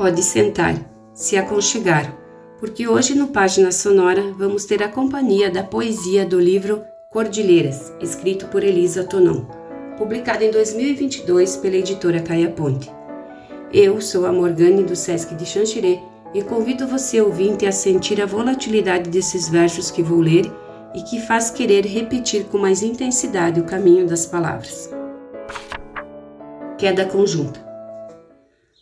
Pode sentar, se aconchegar, porque hoje no Página Sonora vamos ter a companhia da poesia do livro Cordilheiras, escrito por Elisa Tonon, publicado em 2022 pela editora Caia Ponte. Eu sou a Morgane do Sesc de Xanxerê e convido você ouvinte a sentir a volatilidade desses versos que vou ler e que faz querer repetir com mais intensidade o caminho das palavras. Queda conjunta.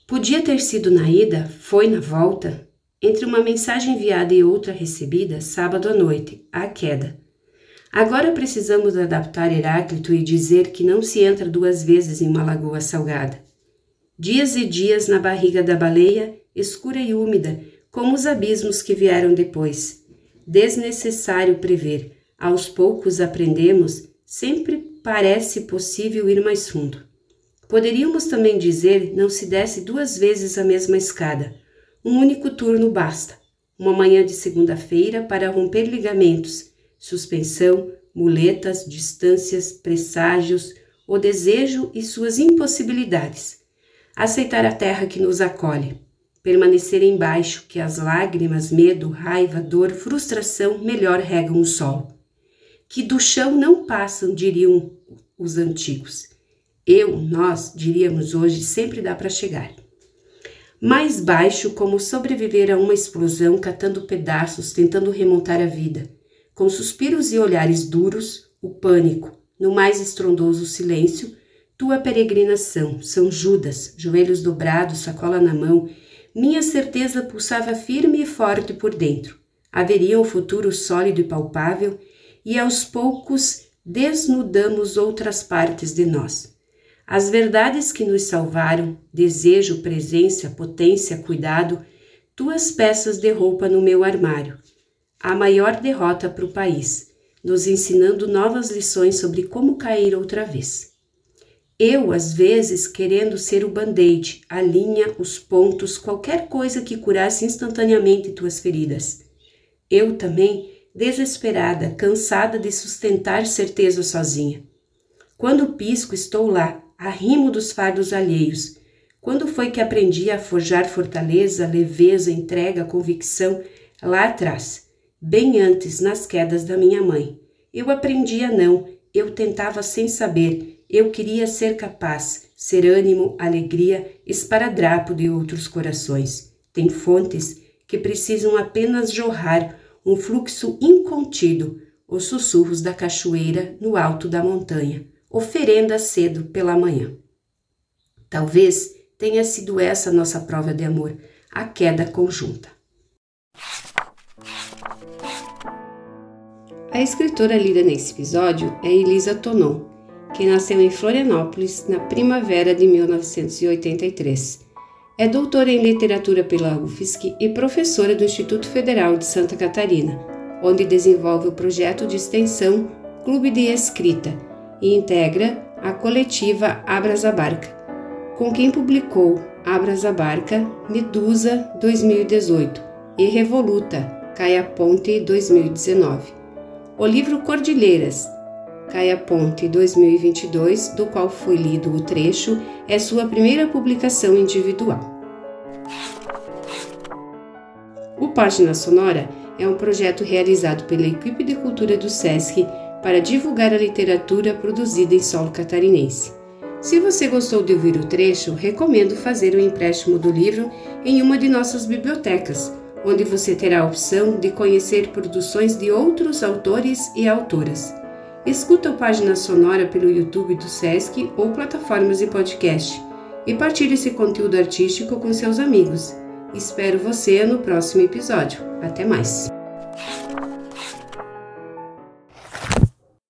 Podia ter sido na ida, foi na volta, entre uma mensagem enviada e outra recebida, sábado à noite, a queda. Agora precisamos adaptar Heráclito e dizer que não se entra duas vezes em uma lagoa salgada. Dias e dias na barriga da baleia, escura e úmida, como os abismos que vieram depois. Desnecessário prever, aos poucos aprendemos, sempre parece possível ir mais fundo. Poderíamos também dizer não se desce duas vezes a mesma escada. Um único turno basta. Uma manhã de segunda-feira para romper ligamentos, suspensão, muletas, distâncias, presságios, o desejo e suas impossibilidades. Aceitar a terra que nos acolhe. Permanecer embaixo, que as lágrimas, medo, raiva, dor, frustração melhor regam o sol. Que do chão não passam, diriam os antigos eu, nós, diríamos hoje, sempre dá para chegar. Mais baixo, como sobreviver a uma explosão, catando pedaços, tentando remontar a vida. Com suspiros e olhares duros, o pânico, no mais estrondoso silêncio, tua peregrinação, São Judas, joelhos dobrados, sacola na mão, minha certeza pulsava firme e forte por dentro. Haveria um futuro sólido e palpável, e aos poucos desnudamos outras partes de nós. As verdades que nos salvaram, desejo, presença, potência, cuidado, tuas peças de roupa no meu armário. A maior derrota para o país, nos ensinando novas lições sobre como cair outra vez. Eu, às vezes, querendo ser o band-aid, a linha, os pontos, qualquer coisa que curasse instantaneamente tuas feridas. Eu também, desesperada, cansada de sustentar certeza sozinha. Quando pisco, estou lá, arrimo dos fardos alheios. Quando foi que aprendi a forjar fortaleza, leveza, entrega, convicção? Lá atrás, bem antes, nas quedas da minha mãe. Eu aprendi a não, eu tentava sem saber, eu queria ser capaz, ser ânimo, alegria, esparadrapo de outros corações. Tem fontes que precisam apenas jorrar um fluxo incontido, os sussurros da cachoeira no alto da montanha oferenda cedo pela manhã. Talvez tenha sido essa nossa prova de amor, a queda conjunta. A escritora lida nesse episódio é Elisa Tonon, que nasceu em Florianópolis na primavera de 1983. É doutora em literatura pela UFSC e professora do Instituto Federal de Santa Catarina, onde desenvolve o projeto de extensão Clube de Escrita, e integra a coletiva Abras a Barca, com quem publicou Abras a Barca, Medusa 2018 e Revoluta, Caia Ponte 2019. O livro Cordilheiras, Caia Ponte 2022, do qual foi lido o trecho, é sua primeira publicação individual. O Página Sonora é um projeto realizado pela equipe de cultura do SESC para divulgar a literatura produzida em solo catarinense. Se você gostou de ouvir o trecho, recomendo fazer o empréstimo do livro em uma de nossas bibliotecas, onde você terá a opção de conhecer produções de outros autores e autoras. Escuta a página sonora pelo YouTube do SESC ou plataformas de podcast e partilhe esse conteúdo artístico com seus amigos. Espero você no próximo episódio. Até mais!